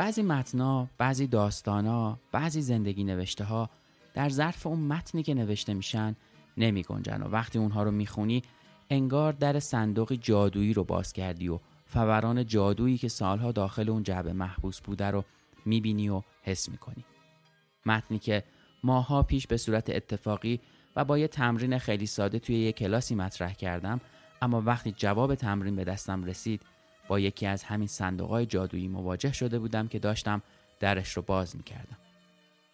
بعضی متنا، بعضی داستانا، بعضی زندگی نوشته ها در ظرف اون متنی که نوشته میشن نمی گنجن و وقتی اونها رو می‌خونی انگار در صندوقی جادویی رو باز کردی و فوران جادویی که سالها داخل اون جعبه محبوس بوده رو می‌بینی و حس می‌کنی. متنی که ماها پیش به صورت اتفاقی و با یه تمرین خیلی ساده توی یه کلاسی مطرح کردم اما وقتی جواب تمرین به دستم رسید با یکی از همین صندوق جادویی مواجه شده بودم که داشتم درش رو باز می‌کردم.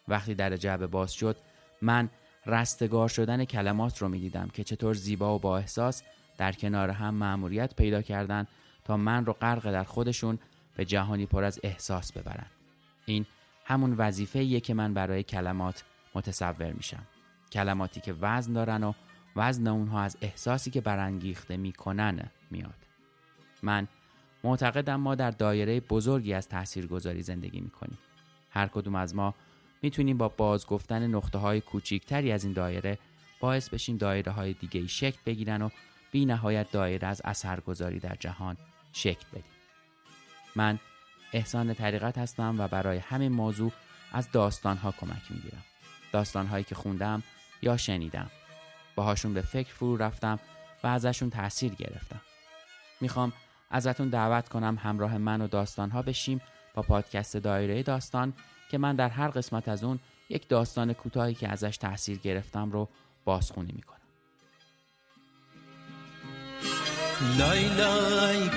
وقتی در جعبه باز شد من رستگار شدن کلمات رو می‌دیدم که چطور زیبا و با احساس در کنار هم مأموریت پیدا کردن تا من رو غرق در خودشون به جهانی پر از احساس ببرن این همون وظیفه که من برای کلمات متصور میشم. کلماتی که وزن دارن و وزن اونها از احساسی که برانگیخته می‌کنن میاد. من معتقدم ما در دایره بزرگی از تاثیرگذاری زندگی می‌کنیم. هر کدوم از ما می‌تونیم با بازگفتن نقطه های کوچیکتری از این دایره باعث بشیم دایره های دیگه ای شکل بگیرن و بی نهایت دایره از اثرگذاری در جهان شکل بدیم. من احسان طریقت هستم و برای همین موضوع از داستان ها کمک می‌گیرم. داستان هایی که خوندم یا شنیدم. باهاشون به فکر فرو رفتم و ازشون تاثیر گرفتم. می‌خوام ازتون دعوت کنم همراه من و داستان ها بشیم با پادکست دایره داستان که من در هر قسمت از اون یک داستان کوتاهی که ازش تاثیر گرفتم رو بازخونی می‌کنم. لای لای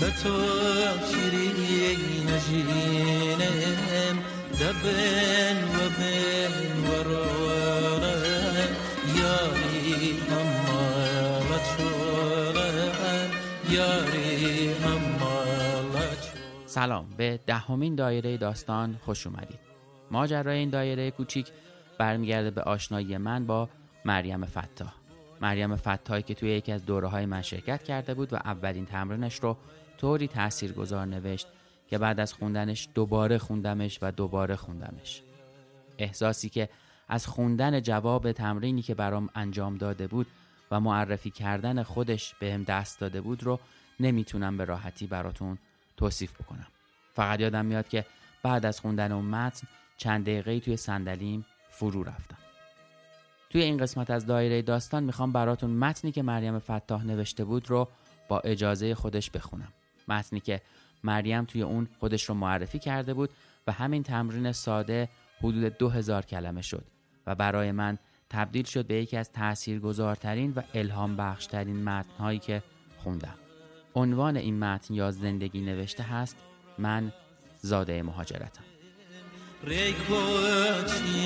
به تو شیرین دبن و سلام به دهمین دایره داستان خوش اومدید. ماجرای این دایره کوچیک برمیگرده به آشنایی من با مریم فتاح. مریم فتاحی که توی یکی از دوره های من شرکت کرده بود و اولین تمرینش رو طوری تاثیرگذار نوشت که بعد از خوندنش دوباره خوندمش و دوباره خوندمش. احساسی که از خوندن جواب تمرینی که برام انجام داده بود و معرفی کردن خودش بهم دست داده بود رو نمی‌تونم به راحتی براتون توصیف بکنم. فقط یادم میاد که بعد از خوندن اون متن چند دقیقه توی صندلیم فرو رفتم. توی این قسمت از دایره داستان می‌خوام براتون متنی که مریم فتاح نوشته بود رو با اجازه خودش بخونم. متنی که مریم توی اون خودش رو معرفی کرده بود و همین تمرین ساده حدود دو هزار کلمه شد و برای من تبدیل شد به یکی از تاثیرگذارترین و الهام بخشترین متنهایی که خوندم. عنوان این متن یا زندگی نوشته هست من زاده مهاجرتم. ریکوچی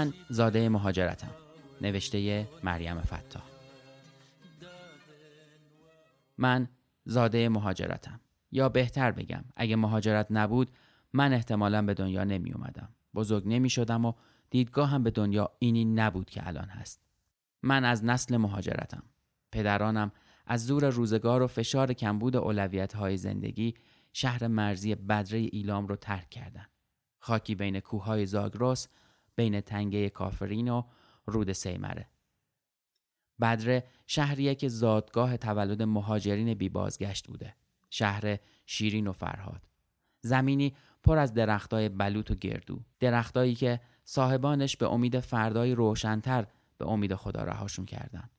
من زاده مهاجرتم. نوشته مریم فتا من زاده مهاجرتم. یا بهتر بگم اگه مهاجرت نبود من احتمالا به دنیا نمی اومدم بزرگ نمی شدم و دیدگاه هم به دنیا اینی نبود که الان هست. من از نسل مهاجرتم. پدرانم از زور روزگار و فشار کمبود اولویت های زندگی شهر مرزی بدره ایلام رو ترک کردن. خاکی بین کوههای زاگرس بین تنگه کافرین و رود سیمره. بدره شهریه که زادگاه تولد مهاجرین بی بازگشت بوده. شهر شیرین و فرهاد. زمینی پر از درختای بلوط و گردو. درختایی که صاحبانش به امید فردای روشنتر به امید خدا رهاشون کردن.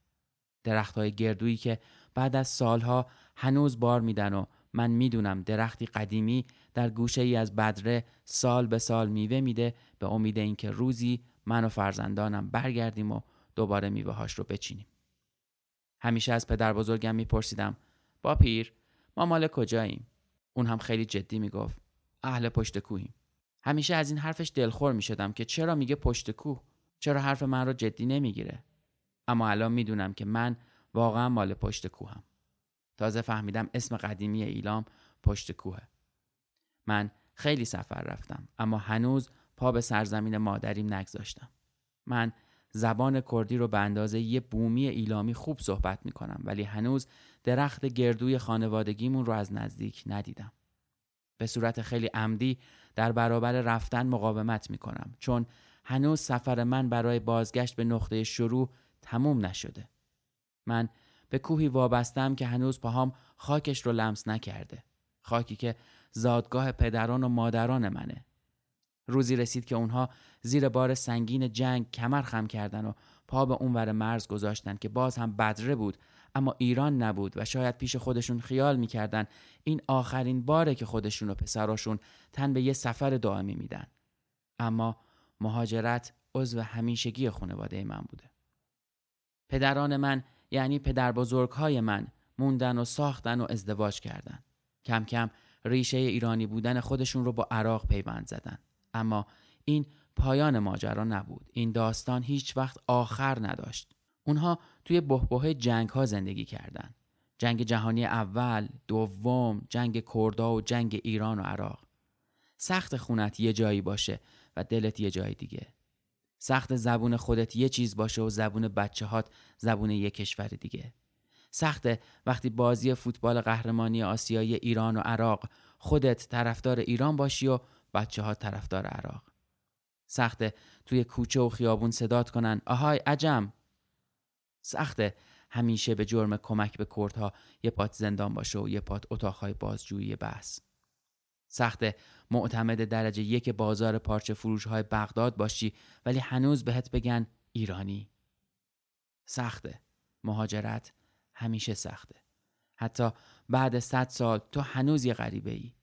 درختای گردویی که بعد از سالها هنوز بار میدن و من می‌دونم درختی قدیمی در گوشه ای از بدره سال به سال میوه میده به امید اینکه روزی من و فرزندانم برگردیم و دوباره میوه هاش رو بچینیم. همیشه از پدر بزرگم میپرسیدم با پیر ما مال کجاییم؟ اون هم خیلی جدی می‌گفت اهل پشت کوهیم. همیشه از این حرفش دلخور می‌شدم که چرا میگه پشت کوه؟ چرا حرف من رو جدی نمی‌گیره؟ اما الان می‌دونم که من واقعا مال پشت کوهم. تازه فهمیدم اسم قدیمی ایلام پشت کوهه. من خیلی سفر رفتم اما هنوز پا به سرزمین مادریم نگذاشتم. من زبان کردی رو به اندازه یه بومی ایلامی خوب صحبت می کنم ولی هنوز درخت گردوی خانوادگیمون رو از نزدیک ندیدم. به صورت خیلی عمدی در برابر رفتن مقاومت می کنم چون هنوز سفر من برای بازگشت به نقطه شروع تموم نشده. من به کوهی وابستم که هنوز پاهام خاکش رو لمس نکرده. خاکی که زادگاه پدران و مادران منه. روزی رسید که اونها زیر بار سنگین جنگ کمر خم کردن و پا به اونور مرز گذاشتن که باز هم بدره بود اما ایران نبود و شاید پیش خودشون خیال می‌کردن این آخرین باره که خودشون و پسراشون تن به یه سفر دائمی میدن اما مهاجرت عضو همیشگی خانواده من بوده پدران من یعنی پدر بزرگ های من موندن و ساختن و ازدواج کردن کم کم ریشه ایرانی بودن خودشون رو با عراق پیوند زدن اما این پایان ماجرا نبود این داستان هیچ وقت آخر نداشت اونها توی بهبه جنگ ها زندگی کردند. جنگ جهانی اول، دوم، جنگ کردا و جنگ ایران و عراق. سخت خونت یه جایی باشه و دلت یه جای دیگه. سخت زبون خودت یه چیز باشه و زبون بچه هات زبون یه کشور دیگه. سخت وقتی بازی فوتبال قهرمانی آسیایی ایران و عراق خودت طرفدار ایران باشی و بچه ها طرفدار عراق. سخته توی کوچه و خیابون صدات کنن آهای عجم سخته همیشه به جرم کمک به کردها یه پات زندان باشه و یه پات اتاقهای بازجویی بحث سخته معتمد درجه یک بازار پارچه فروش های بغداد باشی ولی هنوز بهت بگن ایرانی. سخته. مهاجرت همیشه سخته. حتی بعد صد سال تو هنوز یه غریبه ای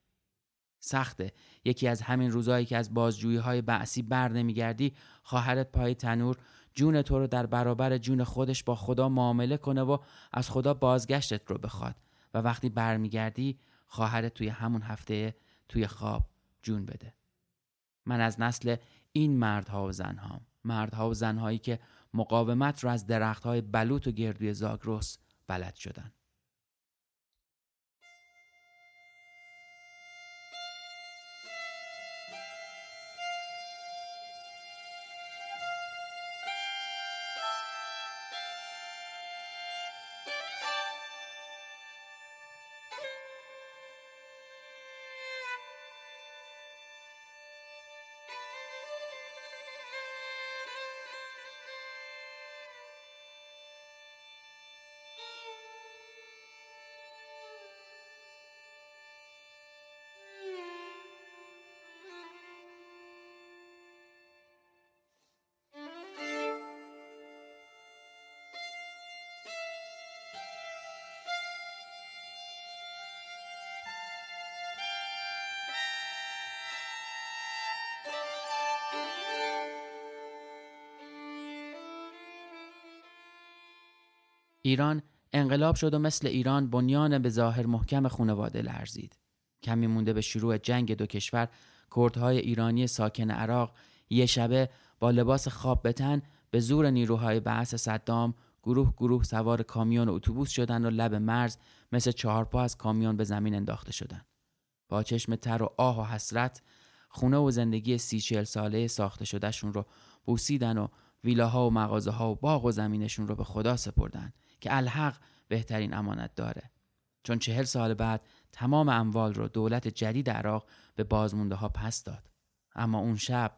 سخته. یکی از همین روزایی که از بازجویی های بعثی بر نمیگردی خواهرت پای تنور جون تو رو در برابر جون خودش با خدا معامله کنه و از خدا بازگشتت رو بخواد. و وقتی برمیگردی خواهرت توی همون هفته توی خواب جون بده. من از نسل این مردها و زنهام مردها و زنهایی که مقاومت رو از درختهای بلوط و گردوی زاگرس بلد شدن. ایران انقلاب شد و مثل ایران بنیان به ظاهر محکم خانواده لرزید. کمی مونده به شروع جنگ دو کشور کردهای ایرانی ساکن عراق یه شبه با لباس خواب بتن به زور نیروهای بعث صدام گروه گروه سوار کامیون و اتوبوس شدن و لب مرز مثل چهارپا از کامیون به زمین انداخته شدن. با چشم تر و آه و حسرت خونه و زندگی سی چهل ساله ساخته شدهشون رو بوسیدن و ویلاها و مغازه ها و باغ و زمینشون رو به خدا سپردن که الحق بهترین امانت داره. چون چهل سال بعد تمام اموال رو دولت جدید عراق به بازمونده ها پس داد. اما اون شب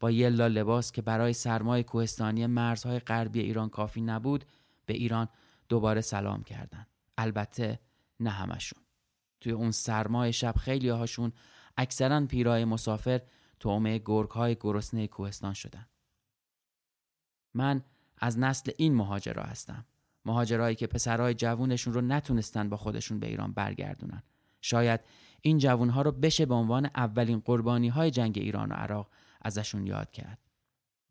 با یلا لباس که برای سرمای کوهستانی مرزهای غربی ایران کافی نبود به ایران دوباره سلام کردن. البته نه همشون. توی اون سرمای شب خیلی هاشون اکثرا پیرای مسافر تومه گرگ های گرسنه کوهستان شدن. من از نسل این مهاجرا هستم. مهاجرایی که پسرای جوونشون رو نتونستن با خودشون به ایران برگردونن شاید این جوانها رو بشه به عنوان اولین قربانی های جنگ ایران و عراق ازشون یاد کرد.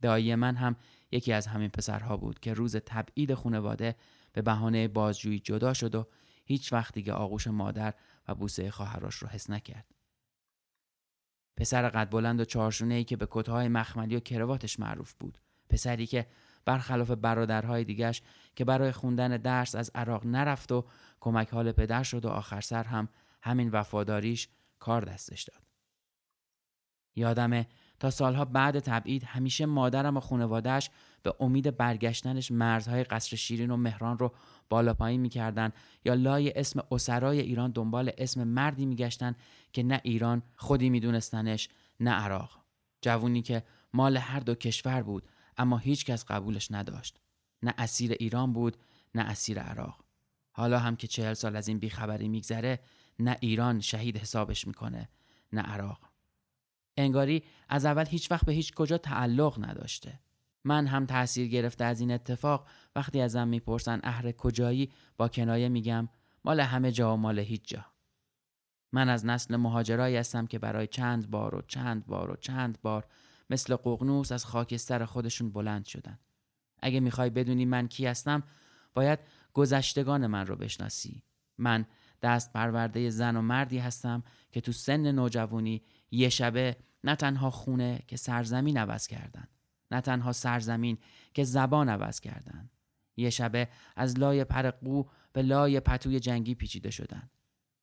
دایی من هم یکی از همین پسرها بود که روز تبعید خانواده به بهانه بازجویی جدا شد و هیچ وقت دیگه آغوش مادر و بوسه خواهرش رو حس نکرد. پسر قد بلند و چارشونه ای که به کتهای مخملی و کرواتش معروف بود. پسری که برخلاف برادرهای دیگش که برای خوندن درس از عراق نرفت و کمک حال پدر شد و آخر سر هم همین وفاداریش کار دستش داد. یادمه تا سالها بعد تبعید همیشه مادرم و خانوادهش به امید برگشتنش مرزهای قصر شیرین و مهران رو بالا پایین می‌کردن یا لای اسم اسرای ایران دنبال اسم مردی میگشتن که نه ایران خودی میدونستنش نه عراق جوونی که مال هر دو کشور بود اما هیچ کس قبولش نداشت. نه اسیر ایران بود نه اسیر عراق. حالا هم که چهل سال از این بیخبری میگذره نه ایران شهید حسابش می‌کنه نه عراق. انگاری از اول هیچ وقت به هیچ کجا تعلق نداشته. من هم تاثیر گرفته از این اتفاق وقتی ازم می‌پرسن اهر کجایی با کنایه میگم مال همه جا و مال هیچ جا. من از نسل مهاجرایی هستم که برای چند بار و چند بار و چند بار مثل ققنوس از خاکستر خودشون بلند شدن. اگه می‌خوای بدونی من کی هستم باید گذشتگان من رو بشناسی. من دست پرورده زن و مردی هستم که تو سن نوجوانی یه شبه نه تنها خونه که سرزمین عوض کردن نه تنها سرزمین که زبان عوض کردن یه شبه از لای پرقو به لای پتوی جنگی پیچیده شدن.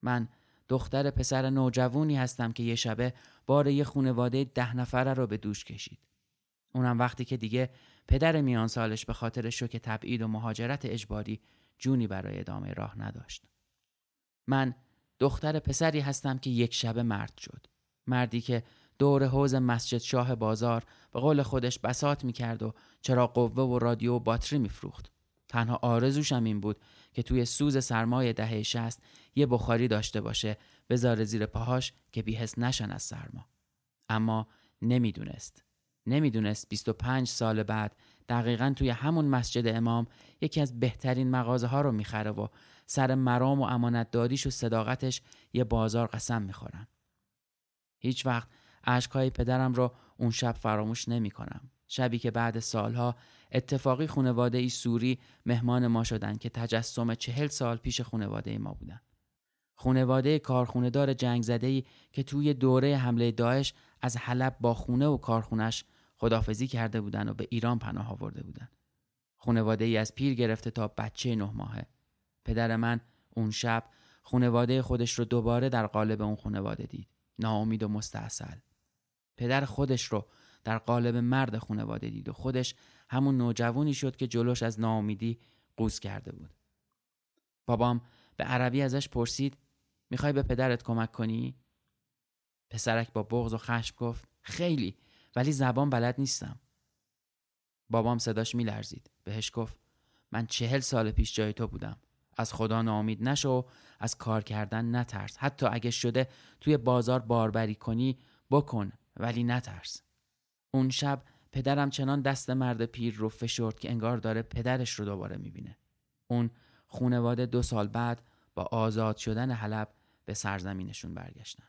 من دختر پسر نوجوانی هستم که یه شبه بار یه خونواده ده نفره رو به دوش کشید. اونم وقتی که دیگه پدر میان سالش به خاطر شوک تبعید و مهاجرت اجباری جونی برای ادامه راه نداشت. من دختر پسری هستم که یک شبه مرد شد. مردی که دور حوز مسجد شاه بازار به قول خودش بسات می‌کرد و چرا قوه و رادیو و باتری میفروخت. تنها آرزوشم این بود که توی سوز سرمای دهه شست یه بخاری داشته باشه بذاره زیر پاهاش که بیهست نشن از سرما اما نمی‌دونست نمی‌دونست 25 سال بعد دقیقا توی همون مسجد امام یکی از بهترین مغازه ها رو می‌خره و سر مرام و امانت دادیش و صداقتش یه بازار قسم می‌خورن هیچ وقت عشقهای پدرم رو اون شب فراموش نمی کنم. شبی که بعد سالها اتفاقی خانواده ای سوری مهمان ما شدن که تجسم چهل سال پیش خانواده ما بودن. خانواده کارخونهدار جنگ زده ای که توی دوره حمله داعش از حلب با خونه و کارخونش خدافزی کرده بودن و به ایران پناه آورده بودن. خانواده ای از پیر گرفته تا بچه نه ماهه. پدر من اون شب خانواده خودش رو دوباره در قالب اون خانواده دید. ناامید و مستحصل. پدر خودش رو در قالب مرد خانواده دید و خودش همون نوجوانی شد که جلوش از ناامیدی قوز کرده بود. بابام به عربی ازش پرسید می‌خوای به پدرت کمک کنی؟ پسرک با بغض و خشم گفت خیلی ولی زبان بلد نیستم. بابام صداش میلرزید. بهش گفت من چهل سال پیش جای تو بودم. از خدا ناامید نشو از کار کردن نترس حتی اگه شده توی بازار باربری کنی بکن ولی نترس اون شب پدرم چنان دست مرد پیر رو فشرد که انگار داره پدرش رو دوباره می‌بینه اون خونواده دو سال بعد با آزاد شدن حلب به سرزمینشون برگشتن.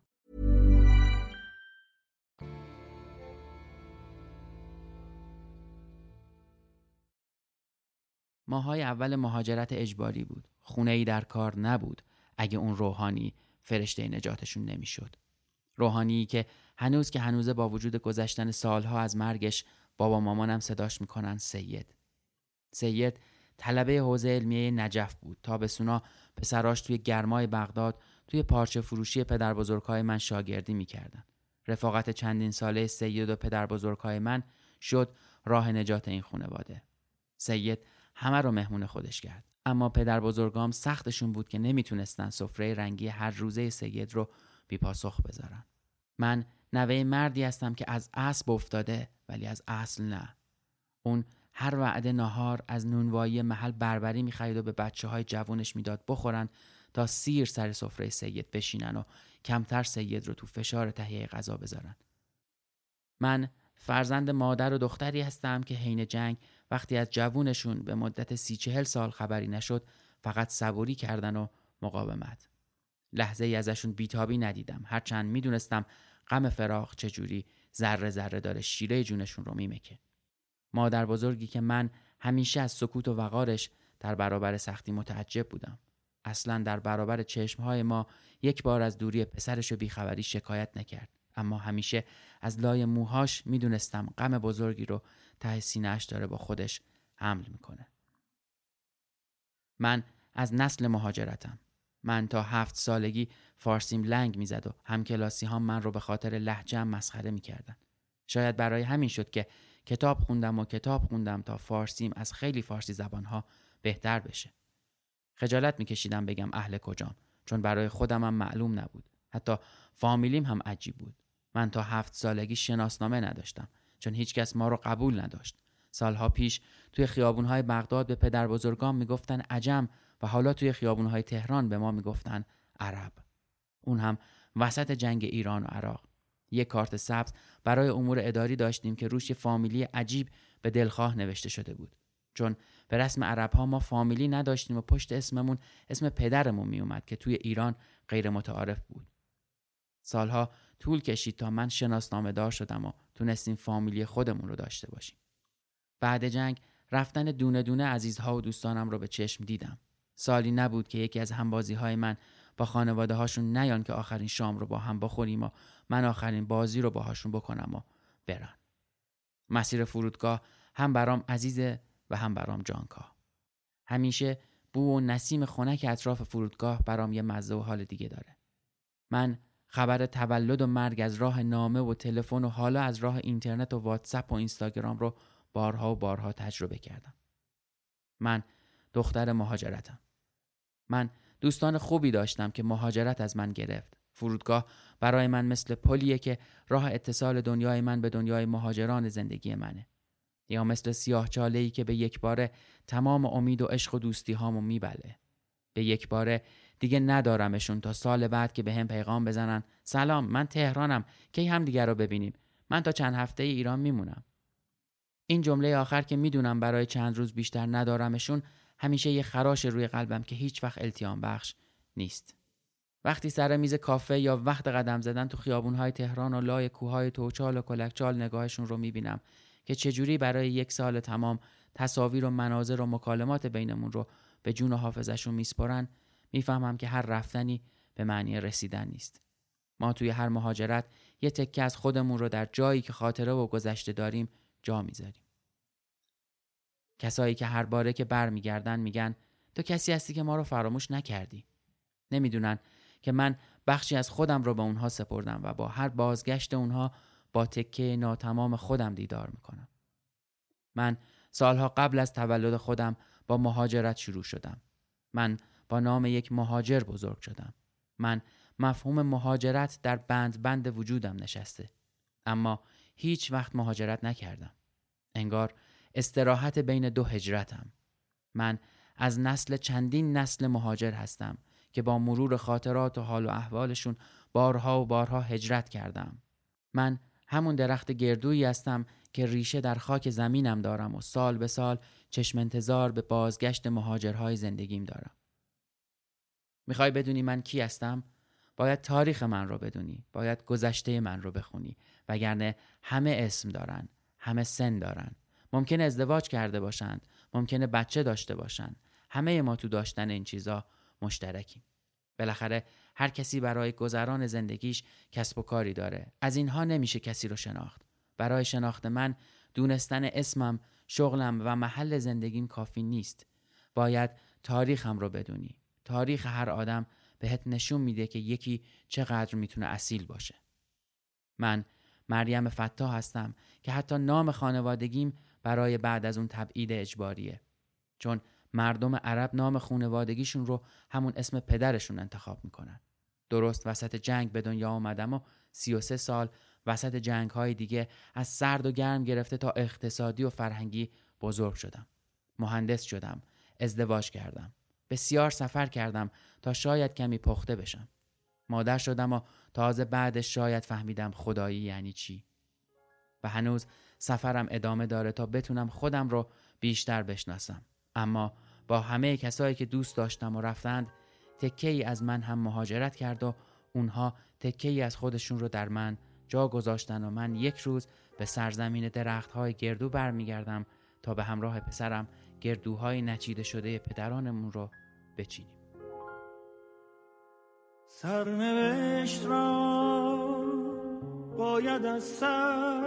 ماهای اول مهاجرت اجباری بود. خونه ای در کار نبود اگه اون روحانی فرشته نجاتشون نمی‌شد. روحانی که هنوز که هنوزه با وجود گذشتن سالها از مرگش بابا مامانم صداش می‌کنن سید. سید طلبه حوزه علمیه نجف بود تا به سونا پسراش توی گرمای بغداد توی پارچه فروشی پدر من شاگردی می‌کردن. رفاقت چندین ساله سید و پدر من شد راه نجات این خانواده. سید همه رو مهمون خودش کرد. اما پدر بزرگام سختشون بود که نمی‌تونستن سفره رنگی هر روزه سید رو بی پاسخ بذارن. من نوه مردی هستم که از اسب افتاده ولی از اصل نه. اون هر وعده نهار از نونوایی محل بربری می‌خرید و به بچه های جوانش می‌داد بخورن تا سیر سر سفره سید بشینن و کمتر سید رو تو فشار تهیه غذا بذارن. من فرزند مادر و دختری هستم که حین جنگ وقتی از جوونشون به مدت سی چهل سال خبری نشد فقط صبوری کردن و مقاومت. لحظه ای ازشون بیتابی ندیدم هرچند می‌دونستم غم فراغ چجوری ذره ذره داره شیره جونشون رو میمکه. مادر بزرگی که من همیشه از سکوت و وقارش در برابر سختی متعجب بودم. اصلا در برابر چشمهای ما یک بار از دوری پسرش و بیخبری شکایت نکرد. اما همیشه از لای موهاش می‌دونستم غم بزرگی رو ته سینهش داره با خودش حمل می‌کنه. من از نسل مهاجرتم. من تا هفت سالگی فارسیم لنگ می‌زد و همکلاسی ها من رو به خاطر لحجم مسخره می‌کردن. شاید برای همین شد که کتاب خوندم و کتاب خوندم تا فارسیم از خیلی فارسی زبانها بهتر بشه. خجالت میکشیدم بگم اهل کجام چون برای خودم هم معلوم نبود. حتی فامیلیم هم عجیب بود. من تا هفت سالگی شناسنامه نداشتم چون هیچکس ما رو قبول نداشت. سالها پیش توی خیابونهای بغداد به پدر بزرگان می‌گفتن عجم و حالا توی خیابونهای تهران به ما می‌گفتن عرب. اون هم وسط جنگ ایران و عراق. یک کارت سبز برای امور اداری داشتیم که روش فامیلی عجیب به دلخواه نوشته شده بود. چون به رسم عرب ها ما فامیلی نداشتیم و پشت اسممون اسم پدرمون میومد که توی ایران غیر متعارف بود. سالها طول کشید تا من شناسنامه دار شدم و تونستیم فامیلی خودمون رو داشته باشیم. بعد جنگ رفتن دونه دونه عزیزها و دوستانم رو به چشم دیدم. سالی نبود که یکی از همبازی های من با خانواده هاشون نیان که آخرین شام رو با هم بخوریم و من آخرین بازی رو باهاشون بکنم و برن. مسیر فرودگاه هم برام عزیزه و هم برام جانکا. همیشه بو و نسیم خنک اطراف فرودگاه برام یه مزه و حال دیگه داره. من خبر تولد و مرگ از راه نامه و تلفن و حالا از راه اینترنت و واتساپ و اینستاگرام رو بارها و بارها تجربه کردم. من دختر مهاجرتم. من دوستان خوبی داشتم که مهاجرت از من گرفت. فرودگاه برای من مثل پلیه که راه اتصال دنیای من به دنیای مهاجران زندگی منه. یا مثل سیاه ای که به یک باره تمام امید و عشق و دوستی هامو میبله. به یک باره دیگه ندارمشون تا سال بعد که به هم پیغام بزنن. سلام من تهرانم. کی هم دیگر رو ببینیم؟ من تا چند هفته ای ایران میمونم. این جمله آخر که می‌دونم برای چند روز بیشتر ندارمشون همیشه یه خراش روی قلبم که هیچ وقت التیام بخش نیست. وقتی سر میز کافه یا وقت قدم زدن تو خیابونهای تهران و لای کوههای توچال و کلکچال نگاهشون رو می‌بینم که چجوری برای یک سال تمام تصاویر و مناظر و مکالمات بینمون رو به جون و حافظشون میسپرن می‌فهمم که هر رفتنی به معنی رسیدن نیست. ما توی هر مهاجرت یه تکه از خودمون رو در جایی که خاطره و گذشته داریم جا می‌ذاریم. کسایی که هر باره که برمیگردن میگن تو کسی هستی که ما رو فراموش نکردی. نمی‌دونن که من بخشی از خودم رو به اونها سپردم و با هر بازگشت اونها با تکه ناتمام خودم دیدار می‌کنم. من سالها قبل از تولد خودم با مهاجرت شروع شدم. من با نام یک مهاجر بزرگ شدم. من مفهوم مهاجرت در بند بند وجودم نشسته. اما هیچ وقت مهاجرت نکردم. انگار استراحت بین دو هجرتم. من از نسل چندین نسل مهاجر هستم که با مرور خاطرات و حال و احوالشون بارها و بارها هجرت کردم. من همون درخت گردویی هستم که ریشه در خاک زمینم دارم و سال به سال چشم انتظار به بازگشت مهاجرهای زندگیم دارم. می‌خوای بدونی من کی هستم؟ باید تاریخ من رو بدونی. باید گذشته من رو بخونی. وگرنه همه اسم دارن. همه سن دارن. ممکن ازدواج کرده باشند. ممکنه بچه داشته باشند. همه ما تو داشتن این چیزا مشترکیم. بالاخره هر کسی برای گذران زندگیش کسب و کاری داره. از اینها نمیشه کسی رو شناخت. برای شناخت من دونستن اسمم شغلم و محل زندگیم کافی نیست. باید تاریخم رو بدونی. تاریخ هر آدم بهت نشون میده که یکی چقدر می‌تونه اصیل باشه. من مریم فتا هستم که حتی نام خانوادگیم برای بعد از اون تبعید اجباریه. چون مردم عرب نام خانوادگیشون رو همون اسم پدرشون انتخاب می‌کنن. درست وسط جنگ به دنیا آمدم و 33 سال وسط جنگ های دیگه از سرد و گرم گرفته تا اقتصادی و فرهنگی بزرگ شدم. مهندس شدم. ازدواج کردم. بسیار سفر کردم تا شاید کمی پخته بشم. مادر شدم و تازه بعدش شاید فهمیدم خدایی یعنی چی. و هنوز سفرم ادامه داره تا بتونم خودم رو بیشتر بشناسم. اما با همه کسایی که دوست داشتم و رفتند تکه ای از من هم مهاجرت کرد و اونها تکه ای از خودشون رو در من جا گذاشتن و من یک روز به سرزمین درخت های گردو برمیگردم تا به همراه پسرم گردوهای نچیده شده پدرانمون رو بچینیم. سرنوشت را باید از سر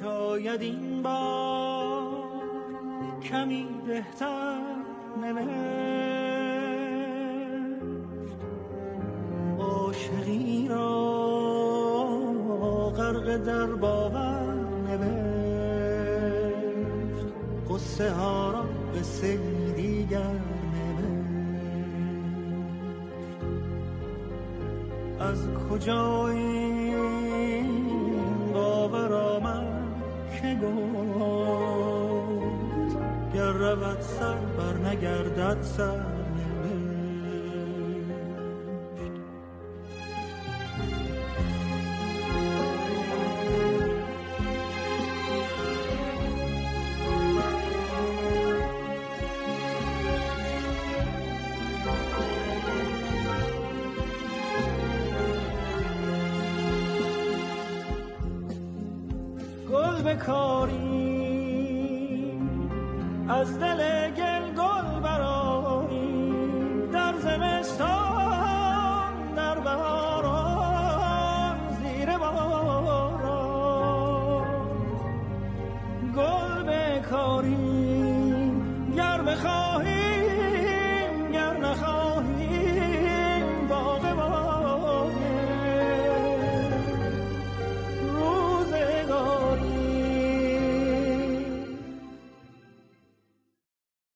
شاید این بار کمی بهتر نوشت. عاشقی را غرق در باور قصه ها را سری دیگر از کجا این باور آمد که گفت گر رود سر بر نگردد سر. بکاری از دل